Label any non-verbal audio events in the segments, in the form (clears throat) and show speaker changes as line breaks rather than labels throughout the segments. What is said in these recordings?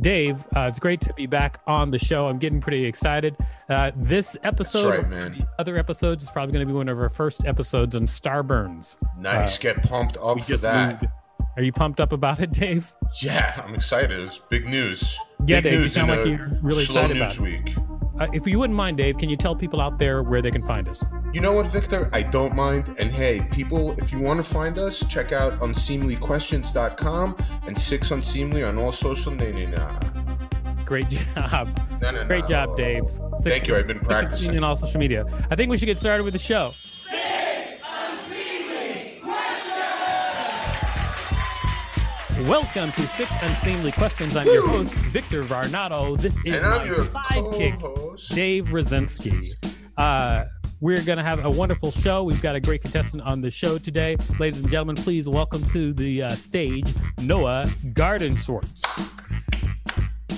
Dave, uh, it's great to be back on the show. I'm getting pretty excited. Uh, this episode,
right, man.
the other episodes, is probably going to be one of our first episodes on Starburns.
Nice. Get pumped up for that.
moved. Are you pumped up about it, Dave?
Yeah, I'm excited. It's big news.
Yeah,
big
Dave, you
news
sound like you're really
slow
excited
news
about
week.
Uh, if you wouldn't mind, Dave, can you tell people out there where they can find us?
You know what, Victor? I don't mind. And hey, people, if you want to find us, check out unseemlyquestions.com and Six Unseemly on all social media.
Great job. (laughs)
No, no,
Great
no.
job, Dave.
Thank you, I've been
616
practicing.
on all social media. I think we should get started with the show. Welcome to Six Unseemly Questions. I'm your host, Victor Varnado. This is my
your
sidekick,
co-host.
Dave Rosinski. Uh, we're going to have a wonderful show. We've got a great contestant on the show today. Ladies and gentlemen, please welcome to the uh, stage Noah Gardenswartz.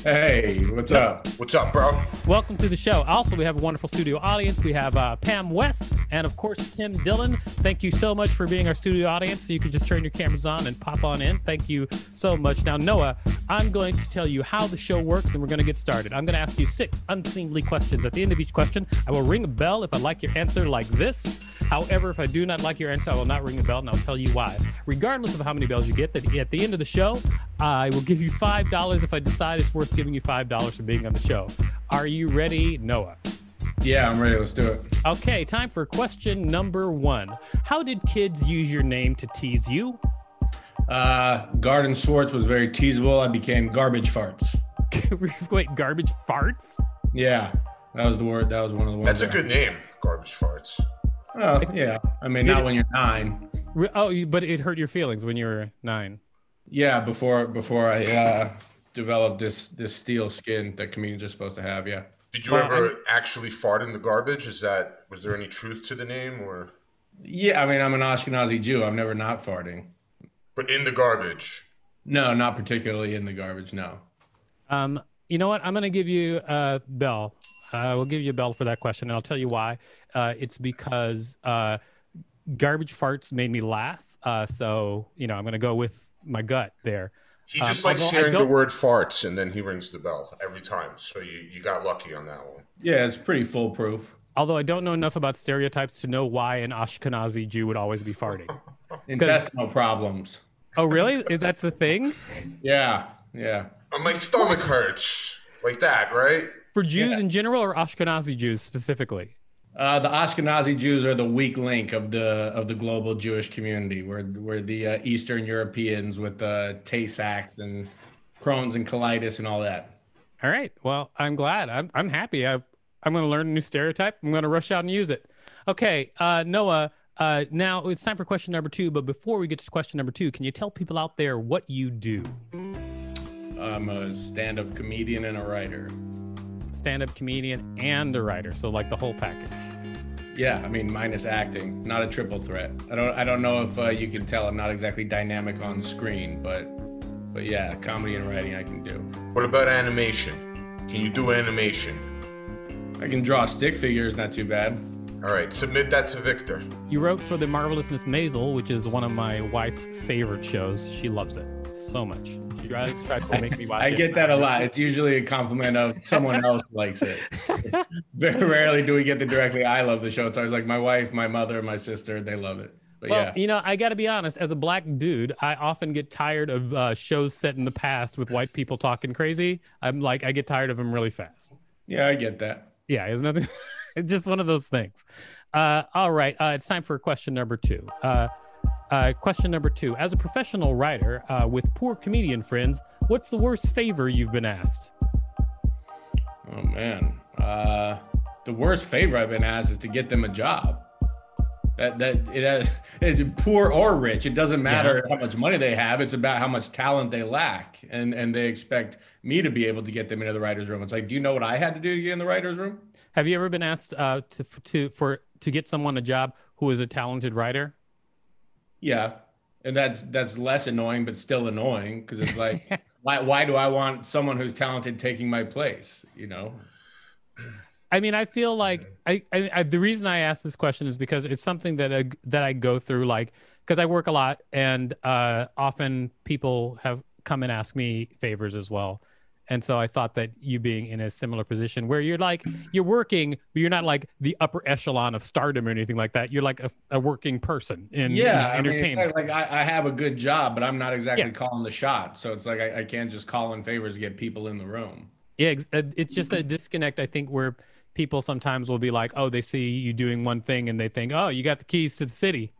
Hey, what's up?
What's up, bro?
Welcome to the show. Also, we have a wonderful studio audience. We have uh, Pam West and, of course, Tim Dillon. Thank you so much for being our studio audience. So you can just turn your cameras on and pop on in. Thank you so much. Now, Noah, I'm going to tell you how the show works, and we're going to get started. I'm going to ask you six unseemly questions. At the end of each question, I will ring a bell if I like your answer, like this. However, if I do not like your answer, I will not ring a bell, and I'll tell you why. Regardless of how many bells you get, that at the end of the show, I will give you five dollars if I decide it's worth giving you five dollars for being on the show. Are you ready, Noah?
Yeah, I'm ready. Let's do it.
Okay, time for question number one. How did kids use your name to tease you?
Uh, Gardenswartz was very teasable. I became garbage farts. (laughs)
Wait, garbage farts?
Yeah, that was the word. That was one of the ones.
That's a good name, Garbage Farts.
Oh, yeah. I mean, not when you're nine.
Oh, but it hurt your feelings when you were nine.
Yeah, before before I uh, developed this this steel skin that comedians are supposed to have. Yeah.
Did you
Well,
ever actually fart in the garbage? Is that was there any truth to the name or
Yeah, I mean, I'm an Ashkenazi Jew. I'm never not farting.
but in the garbage?
No, not particularly in the garbage. No.
Um, you know what? I'm going to give you a bell. I will give you a bell for that question, and I'll tell you why. Uh, it's because uh, garbage farts made me laugh. Uh, so you know, I'm going to go with my gut there.
He
Um,
just likes hearing the word farts and then he rings the bell every time. So you, you got lucky on that one.
Yeah, it's pretty foolproof.
Although I don't know enough about stereotypes to know why an Ashkenazi Jew would always be farting. (laughs)
Intestinal problems.
Oh, really? That's the thing (laughs)
Yeah, yeah.
Uh, my stomach hurts. Like that, right?
for Jews
Yeah.
in general, or Ashkenazi Jews specifically?
Uh, the Ashkenazi Jews are the weak link of the of the global Jewish community. We're we're the uh, Eastern Europeans with uh, Tay Sachs and Crohn's and colitis and all that.
All right. Well, I'm glad. I'm I'm happy. I I'm going to learn a new stereotype. I'm going to rush out and use it. Okay, uh, Noah. Uh, now it's time for question number two. But before we get to question number two, can you tell people out there what you do?
I'm a stand-up comedian and a writer.
Stand-up comedian and a writer, so like the whole package.
Yeah, I mean minus acting, not a triple threat. I don't I don't know if uh, you can tell I'm not exactly dynamic on screen, but but yeah, comedy and writing I can do.
What about animation? Can you do animation?
I can draw stick figures, not too bad.
All right, submit that to Victor.
You wrote for the marvelous Miss Maisel, which is one of my wife's favorite shows. She loves it so much. She tries, tries to make me watch it.
I
it.
get that a lot. It's usually a compliment of someone else likes it. (laughs) Very rarely do we get the directly I love the show. It's always like my wife, my mother, my sister, they love it. But
Well,
yeah.
you know, I got to be honest. As a black dude, I often get tired of uh, shows set in the past with white people talking crazy. I'm like, I get tired of them really fast.
Yeah, I get that.
Yeah, it's nothing. (laughs) (laughs) it's just one of those things. Uh, all right, uh, it's time for question number two. Uh, uh, question number two: As a professional writer uh, with poor comedian friends, what's the worst favor you've been asked?
Oh man. Uh the worst favor I've been asked is to get them a job. That that it has (laughs) it, poor or rich. It doesn't matter how much money they have. It's about how much talent they lack, and and they expect me to be able to get them into the writers' room. It's like, do you know what I had to do to get in the writers' room?
Have you ever been asked uh, to to for to get someone a job who is a talented writer?
Yeah, and that's that's less annoying, but still annoying because it's like, (laughs) why why do I want someone who's talented taking my place? You know.
I mean, I feel like I, I, I, the reason I ask this question is because it's something that I, that I go through, like because I work a lot, and uh, often people have come and ask me favors as well. And so I thought that you being in a similar position where you're like you're working, but you're not like the upper echelon of stardom or anything like that. You're like a, a working person in
yeah
in entertainment.
I mean, like I, I, have a good job, but I'm not exactly
Yeah.
calling the shot. So it's like I, I can't just call in favors to get people in the room.
Yeah, uh, it's just a disconnect. I think where people sometimes will be like, oh, they see you doing one thing and they think, oh, you got the keys to the city.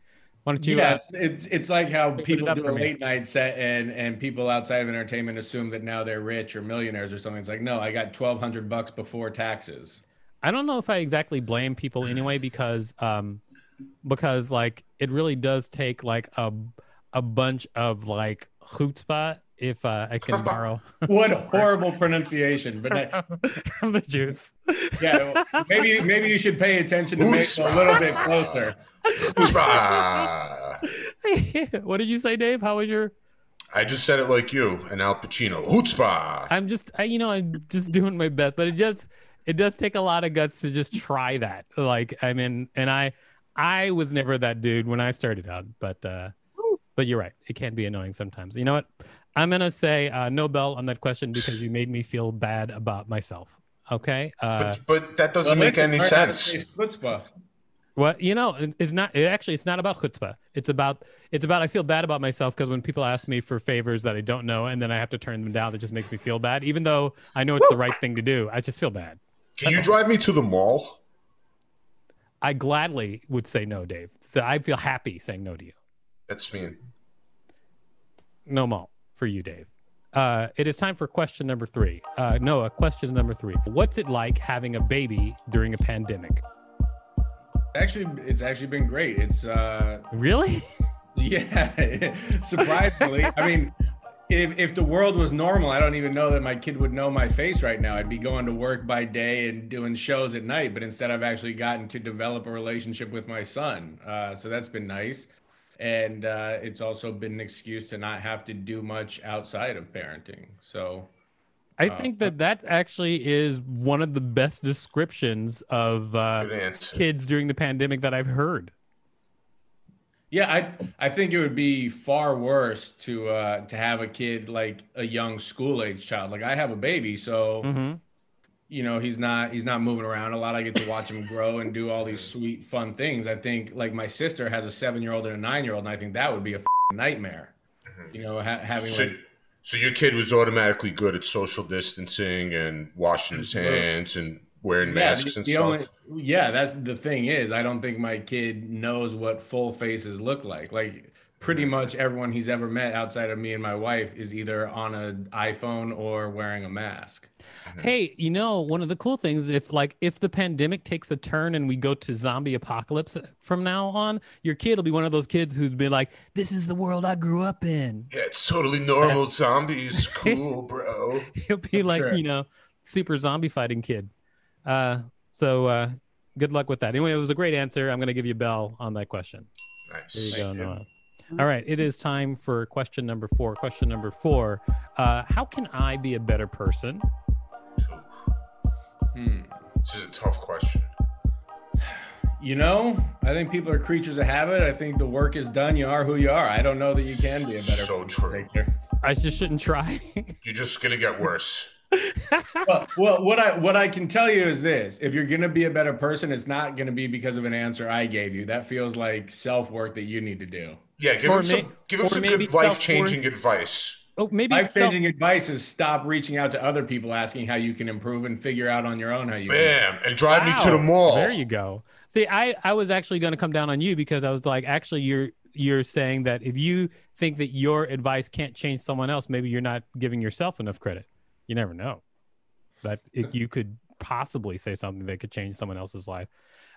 Why don't you?
yeah,
uh,
it's, it's like how people do a
me.
late night set and and people outside of entertainment assume that now they're rich or millionaires or something. It's like no, I got twelve hundred bucks before taxes.
I don't know if I exactly blame people anyway because um because like it really does take like a a bunch of like chutzpah if uh, I can (laughs) borrow
What horrible pronunciation! But I- (laughs)
from the Jews.
yeah, maybe maybe you should pay attention to make a little bit closer. (laughs)
Chutzpah. (laughs)
what did you say, Dave? How was your?
I just said it like you and Al Pacino. Chutzpah.
I'm just, I, you know, I'm just doing my best, but it just, it does take a lot of guts to just try that. Like, I mean, and I, I was never that dude when I started out, but, uh, but you're right. It can be annoying sometimes. You know what? I'm gonna say uh, no bell on that question because you made me feel bad about myself. Okay. Uh,
But, but that doesn't make any
Learn how
sense.
Well, you know, it's not. It actually, it's not about chutzpah. It's about. It's about. I feel bad about myself because when people ask me for favors that I don't know, and then I have to turn them down, it just makes me feel bad. Even though I know it's the right thing to do, I just feel bad.
Can you drive me to the mall?
I gladly would say no, Dave. So I feel happy saying no to you.
That's mean.
No mall for you, Dave. Uh, it is time for question number three. Uh, Noah, question number three. What's it like having a baby during a pandemic?
Actually, it's actually been great. It's uh,
Really? (laughs)
Yeah, (laughs) surprisingly. I mean, if if the world was normal, I don't even know that my kid would know my face right now. I'd be going to work by day and doing shows at night, but instead, I've actually gotten to develop a relationship with my son. Uh, so that's been nice, and uh, it's also been an excuse to not have to do much outside of parenting. So
I
Uh,
think that that actually is one of the best descriptions of uh, kids during the pandemic that I've heard.
Yeah, I I think it would be far worse to uh to have a kid like a young school age child. Like I have a baby, so
hmm
you know he's not he's not moving around a lot. I get to watch him grow and do all these sweet fun things. I think like my sister has a seven year old and a nine year old, and I think that would be a f***ing nightmare. You know, ha- having
So,
like
so your kid was automatically good at social distancing and washing his hands and wearing
Yeah,
masks
the-
and
the
stuff.
only- yeah, that's the thing is, I don't think my kid knows what full faces look like. Like pretty much everyone he's ever met outside of me and my wife is either on an iPhone or wearing a mask.
Hey, you know, one of the cool things if like if the pandemic takes a turn and we go to zombie apocalypse from now on, your kid will be one of those kids who's been like, "This is the world I grew up in."
yeah, it's totally normal. (laughs) Zombies, cool, (laughs) bro.
He'll be like,
Sure.
you know, super zombie fighting kid. Uh, so uh, good luck with that. Anyway, it was a great answer. I'm gonna give you a bell on that question.
Nice.
There you
Thank
go,
you.
Noah. All right, it is time for question number four. Question number four: uh, How can I be a better person?
Hmm.
This is a tough question. (sighs)
You know, I think people are creatures of habit. I think the work is done. You are who you are. I don't know that you can be a better
So true.
I just shouldn't try. (laughs)
You're just gonna get worse. (laughs)
well, well, what I what I can tell you is this: if you're gonna be a better person, it's not gonna be because of an answer I gave you. That feels like self work that you need to do.
Yeah, give
Or
him some,
may-
give him some good life changing advice.
oh, maybe
Life changing advice is stop reaching out to other people asking how you can improve and figure out on your own how you. can.
Bam, and drive me to the mall.
There you go. See, I I was actually going to come down on you because I was like, actually, you're you're saying that if you think that your advice can't change someone else, maybe you're not giving yourself enough credit. You never know that it, you could possibly say something that could change someone else's life.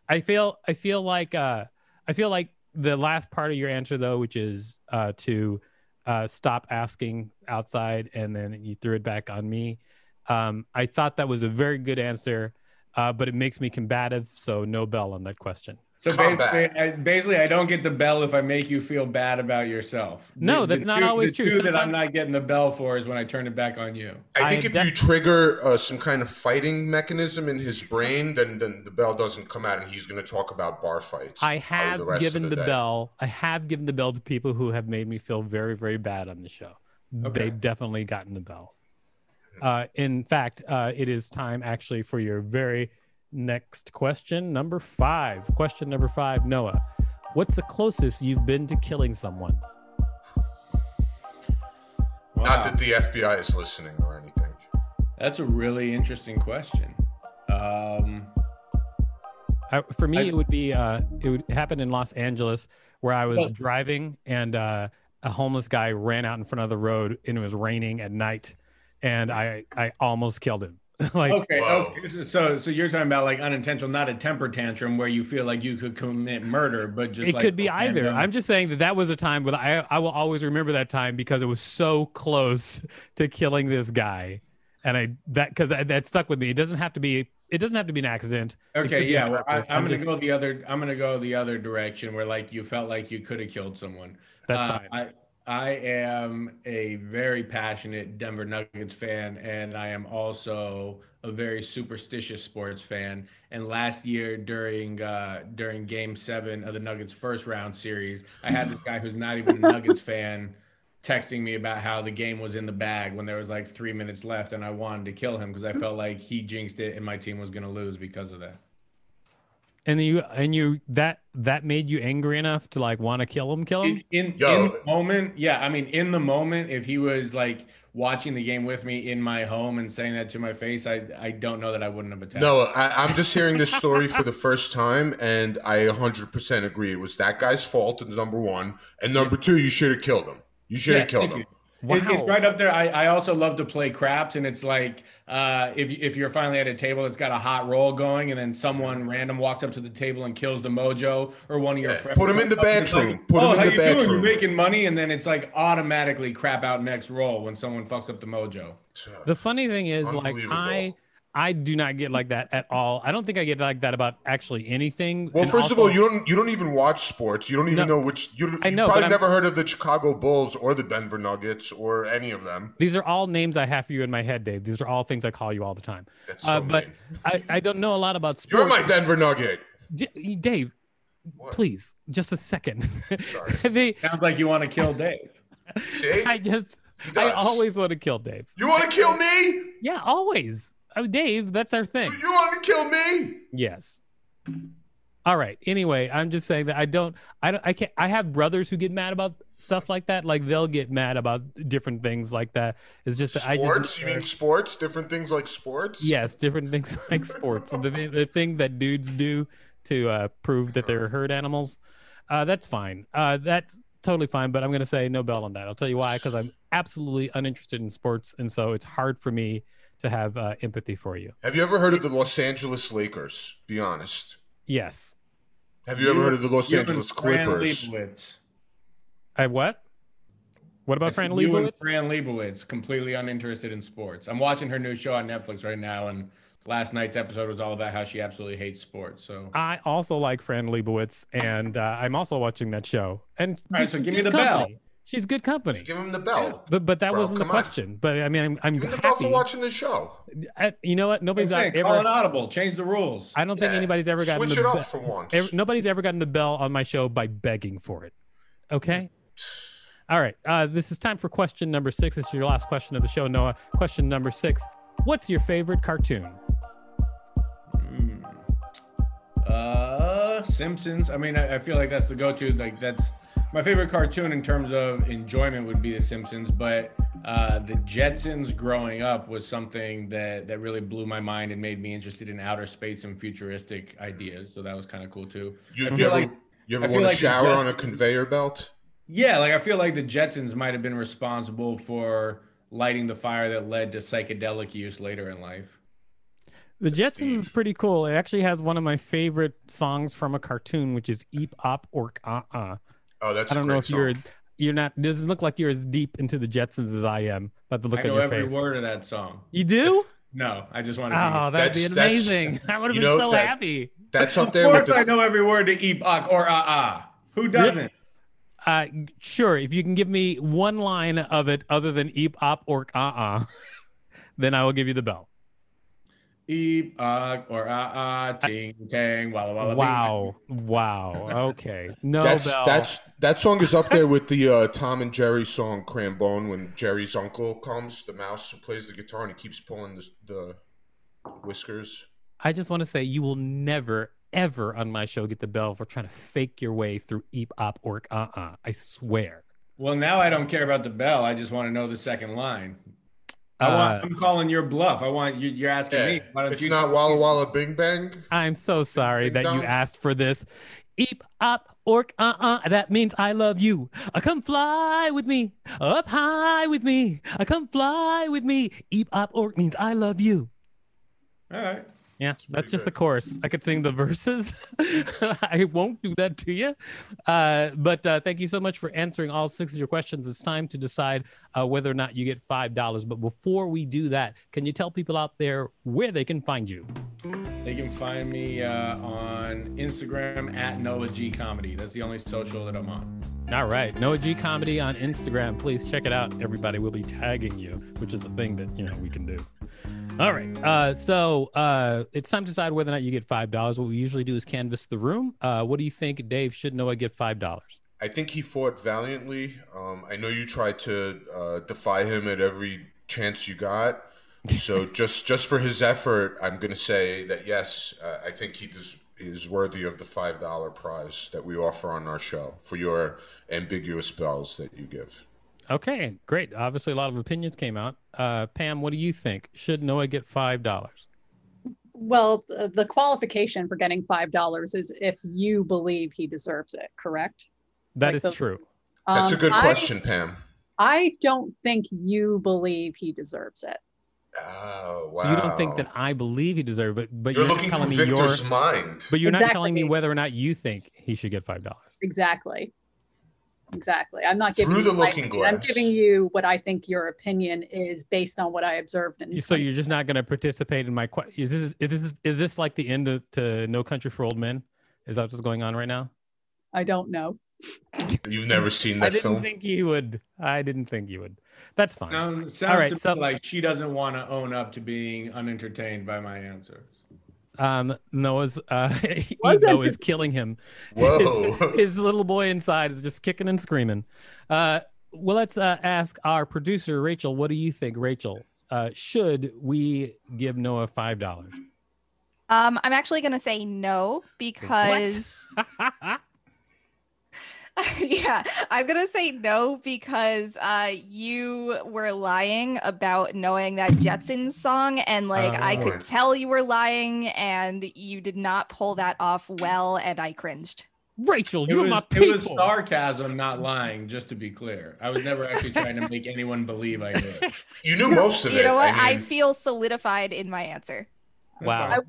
I feel I feel like uh, I feel like the last part of your answer though, which is uh, to uh, stop asking outside, and then you threw it back on me. Um, I thought that was a very good answer, uh, but it makes me combative, so no bell on that question.
So basically I, basically, I don't get the bell if I make you feel bad about yourself.
No,
The-
that's
the
not
two-
always
the
true.
two that I'm not getting the bell for is when I turn it back on you.
I think
I
if
def-
you trigger uh, some kind of fighting mechanism in his brain, then then the bell doesn't come out, and he's going to talk about bar fights.
I have
the rest
given
of
the,
day.
bell. I have given the bell to people who have made me feel very, very bad on the show.
Okay.
They've definitely gotten the bell. Uh, in fact, uh, it is time actually for your very next question, number five. Question number five, Noah. What's the closest you've been to killing someone?
Wow.
Not that the FBI is listening or anything.
That's a really interesting question. Um,
I, for me,
I-
it would be uh, it would happen in Los Angeles where I was
Well-
driving and uh, a homeless guy ran out in front of the road and it was raining at night, and I I almost killed him. (laughs) like
okay, okay. So, so you're talking about like unintentional, not a temper tantrum where you feel like you could commit murder, but just
it
like
could be
a
either.
random-
I'm just saying that that was a time, but I I will always remember that time because it was so close to killing this guy, and I that because that, that stuck with me. It doesn't have to be. It doesn't have to be an accident.
Okay, yeah. Well, I, I'm,
I'm
gonna
just-
go the other. I'm gonna go the other direction where like you felt like you could have killed someone.
That's
Uh,
fine.
I I am a very passionate Denver Nuggets fan, and I am also a very superstitious sports fan. And last year during uh, during Game Seven of the Nuggets first round series, I had this guy who's not even a Nuggets fan texting me about how the game was in the bag when there was like three minutes left, and I wanted to kill him because I felt like he jinxed it and my team was going to lose because of that.
And you and you that that made you angry enough to like want to kill him, kill him.
in, in, in the moment yeah i mean in the moment if he was like watching the game with me in my home and saying that to my face i i don't know that i wouldn't have attacked
No, I, I'm just hearing this story for the first time, and I 100% agree. It was that guy's fault, and number one. And number two, you should have killed him. You should
Yeah,
have killed
thank
him.
You. It- it's right up there. I, I also love to play craps, and it's like uh, if if you're finally at a table that's got a hot roll going, and then someone random walks up to the table and kills the mojo, or one of your
Yeah,
friends
put him in the
comes up and is
bedroom.
Like,
Put him
oh,
in
how
the
you doing?
bedroom."
You're making money, and then it's like automatically crap out next roll when someone fucks up the mojo.
The funny thing is, like, I I do not get like that at all. I don't think I get like that about actually anything.
Well,
And
first of all, you don't you don't even watch sports. You don't even
No.
know which. You,
I know, but
probably
I'm-
never heard of the Chicago Bulls or the Denver Nuggets or any of them.
these are all names I have for you in my head, Dave. These are all things I call you all the time.
That's so
Uh, but. I, I don't know a lot about sports.
You're my Denver Nugget.
D- Dave,
What?
please, just a second.
Sorry. (laughs)
They-
Sounds like you want to kill Dave.
See,
I just, I always want to kill Dave.
you want to kill me?
Yeah, always. I mean, Dave, that's our thing.
You want to kill me?
Yes. All right. Anyway, I'm just saying that I don't, I don't, I can't, I have brothers who get mad about stuff like that. Like they'll get mad about different things like that. It's just that I
Sports?
just,
you mean sports? Different things like sports?
yes, different things (laughs) like sports. the, the thing that dudes do to uh, prove that they're herd animals. Uh, that's fine. Uh, that's totally fine. But I'm going to say no bell on that. I'll tell you why, because I'm absolutely uninterested in sports. And so it's hard for me to have uh, empathy for you.
Have you ever heard of the Los Angeles Lakers? Be honest.
Yes.
Have you, ever heard of the Los Angeles Clippers?
Lebowitz.
I have what? What about
said
Fran
you and
Lebowitz?
Fran Lebowitz, completely uninterested in sports. I'm watching her new show on Netflix right now, and last night's episode was all about how she absolutely hates sports. So,
I also like Fran Lebowitz, and uh, I'm also watching that show. And
All right, so give me
good
the bell.
Company. She's good company.
Give him the bell.
But, but that
Bro,
wasn't the
come on.
question. But I mean, I'm, I'm
Give him the bell for watching the show.
I- you know what? Nobody's
Hey,
ever.
call an audible, change the rules.
I don't think
Yeah.
anybody's ever gotten
Switch
the
it up
be-
for once.
ever- nobody's ever gotten the bell on my show by begging for it. Okay. All right. Uh, this is time for question number six. This is your last question of the show, Noah. Question number six. What's your favorite cartoon?
Uh, Simpsons. I mean, I, I feel like that's the go-to. Like that's my favorite cartoon in terms of enjoyment would be The Simpsons, but uh, the Jetsons growing up was something that that really blew my mind and made me interested in outer space and futuristic ideas. So that was kind of cool too.
You,
I
you
feel
ever,
like
you ever want to
the
shower
Jets-
on a conveyor belt?
yeah, like I feel like the Jetsons might have been responsible for lighting the fire that led to psychedelic use later in life.
The Jetsons
the-
is pretty cool. It actually has one of my favorite songs from a cartoon, which is "Eep Op Ork Uh Uh."
Oh, that's.
I don't
a
know
great
if you're you're not. Doesn't look like you're as deep into the Jetsons as I am, by the look of your face.
I
on
know
your
every
face.
word of that song.
You do? (laughs)
No, I just want to see.
Oh, that'd be
That's- that's-
amazing! (laughs) I would have been
know,
so
that-
happy.
That's up
Of
there with
course, I know every word to epoch or ah ah. Who doesn't?
Uh, sure. If you can give me one line of it other than "Eep Op Ork Uh Uh," (laughs) then I will give you the bell.
Epoch or ah ah, ting tang, walla walla. bing.
Wow! Wow! Okay. No
That's
bell.
that's that song is up there with the uh, Tom and Jerry song "Crambone" when Jerry's uncle comes, the mouse who plays the guitar and he keeps pulling the, the whiskers.
I just want to say you will never, ever on my show get the bell for trying to fake your way through Eep Op Ork Uh Uh. I swear.
Well, now I don't care about the bell. I just want to know the second line. I
Uh,
want. I'm calling your bluff. I want you. You're asking
Yeah,
me. Why don't
it's
you
not Walla Walla Bing Bang.
I'm so sorry
Ding
that you asked for this. Eep up Ork Uh Uh. That means I love you. Uh, come fly with me up high with me. Uh, come fly with me. Eep up Ork means I love you.
All right.
Yeah, that's just the chorus. I could sing the verses. (laughs) I won't do that to you. Uh, but uh, thank you so much for answering all six of your questions. It's time to decide uh, whether or not you get $5. But before we do that, can you tell people out there where they can find you?
They can find me uh, on Instagram at Noah G Comedy. That's the only social that I'm on.
All right. Noah G Comedy on Instagram. Please check it out, everybody. We'll be tagging you, which is a thing that, you know, we can do. All right. Uh, so uh, it's time to decide whether or not you get $5. What we usually do is canvass the room. Uh, what do you think, Dave? Should Noah get $5?
I think he fought valiantly. Um, I know you tried to uh, defy him at every chance you got. So (laughs) just just for his effort, I'm going to say that yes, uh, I think he is, is worthy of the five dollar prize that we offer on our show for your ambiguous bells that you give.
Okay, great. Obviously, a lot of opinions came out. Uh, Pam, what do you think? Should Noah get five dollars?
Well, the, the qualification for getting five dollars is if you believe he deserves it. Correct?
That
Like
is
the-
true.
That's a
Um,
good
I-
question, Pam.
I don't think you believe he deserves it.
Oh wow!
So you don't think that I believe he deserves it, but, but
you're,
you're, not
looking
telling
through
me your,
Victor's mind?
but you're not telling me whether or not you think he should get five dollars.
Exactly. Exactly. I'm not giving
Through
you
the
my
looking
opinion. I'm giving you what I think your opinion is based on what I observed. In
So you're just not going to participate in my question? Is this is this is this like the end of to No Country for Old Men? Is that what's going on right now?
I don't know.
You've never seen that film.
I didn't
film?
think you would. I didn't think you would. That's fine.
Um, sounds, sounds
All right,
to
so-
like she doesn't want to own up to being unentertained by my answers.
Um, Noah's uh, (laughs)
Well,
ego is killing him.
Whoa!
His, (laughs) his little boy inside is just kicking and screaming. Uh, well, let's uh, ask our producer Rachel. What do you think, Rachel? Uh, should we give Noah five dollars?
Um, I'm actually gonna say no because (laughs) (laughs) yeah, I'm gonna say no because uh, you were lying about knowing that Jetsons song, and like I
Oh.
could tell you were lying, and you did not pull that off well, and I cringed.
Rachel,
It
you're
was,
my
it was
people.
sarcasm, not lying. Just to be clear, I was never actually trying to make anyone believe I did.
you knew most of
You
it.
You know what? I,
mean,
feel solidified in my answer.
Wow.
I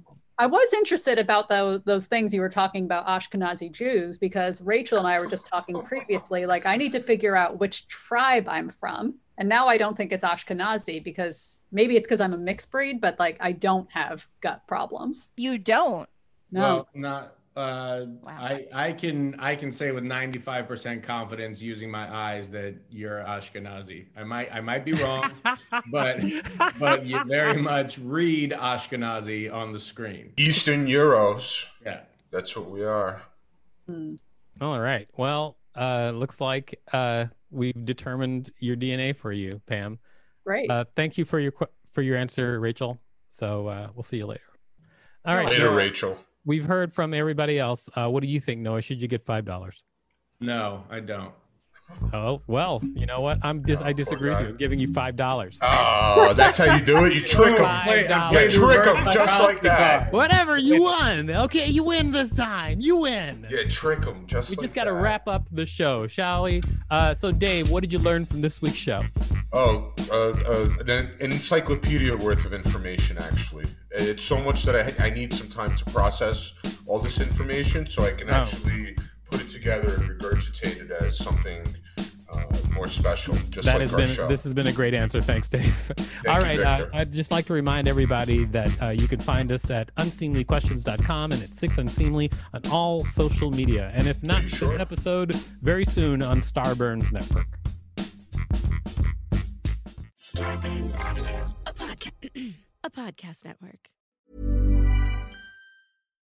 was interested about those those things you were talking about Ashkenazi Jews because Rachel and I were just talking previously. Like, I need to figure out which tribe I'm from, and now I don't think it's Ashkenazi because maybe it's because I'm a mixed breed, but like I don't have gut problems.
You don't.
No,
Well, not. Uh,
Wow.
I I can I can say with 95% confidence using my eyes that you're Ashkenazi. I might I might be wrong, (laughs) but but you very much read Ashkenazi on the screen.
Eastern Euros.
Yeah.
That's what we are.
Hmm.
All right. Well, uh, looks like uh, we've determined your DNA for you, Pam.
great.
Uh, thank you for your que- for your answer, Rachel. So uh, we'll see you later. All right.
Later, Rachel.
We've heard from everybody else. Uh, what do you think, Noah? Should you get five dollars?
No, I don't.
Oh well, you know what? I'm dis-
Oh,
I disagree with you. I'm giving you five dollars.
Oh, that's how you do it. You trick them.
Five
Wait, I'm
dollars.
playing
Yeah, trick them just like that.
psychology.
Whatever you won. Okay, you win this time. You win.
Yeah, trick them. Just
we
like
just got to wrap up the show, shall we? Uh, so, Dave, what did you learn from this week's show?
Oh, uh, uh, an, an encyclopedia worth of information, actually. It's so much that I, I need some time to process all this information so I can
Oh.
actually put it together and regurgitate it as something uh, more special, just
That
like
has
our
been
show.
this has been a great answer. Thanks, Dave. (laughs) All
you,
right, uh, I'd just like to remind everybody that uh, you can find us at unseemlyquestions.com and at Six Unseemly on all social media. And if not
you
this
sure?
episode, very soon on Starburns Network.
Starburns Audio, a, podca- (clears throat) a podcast network.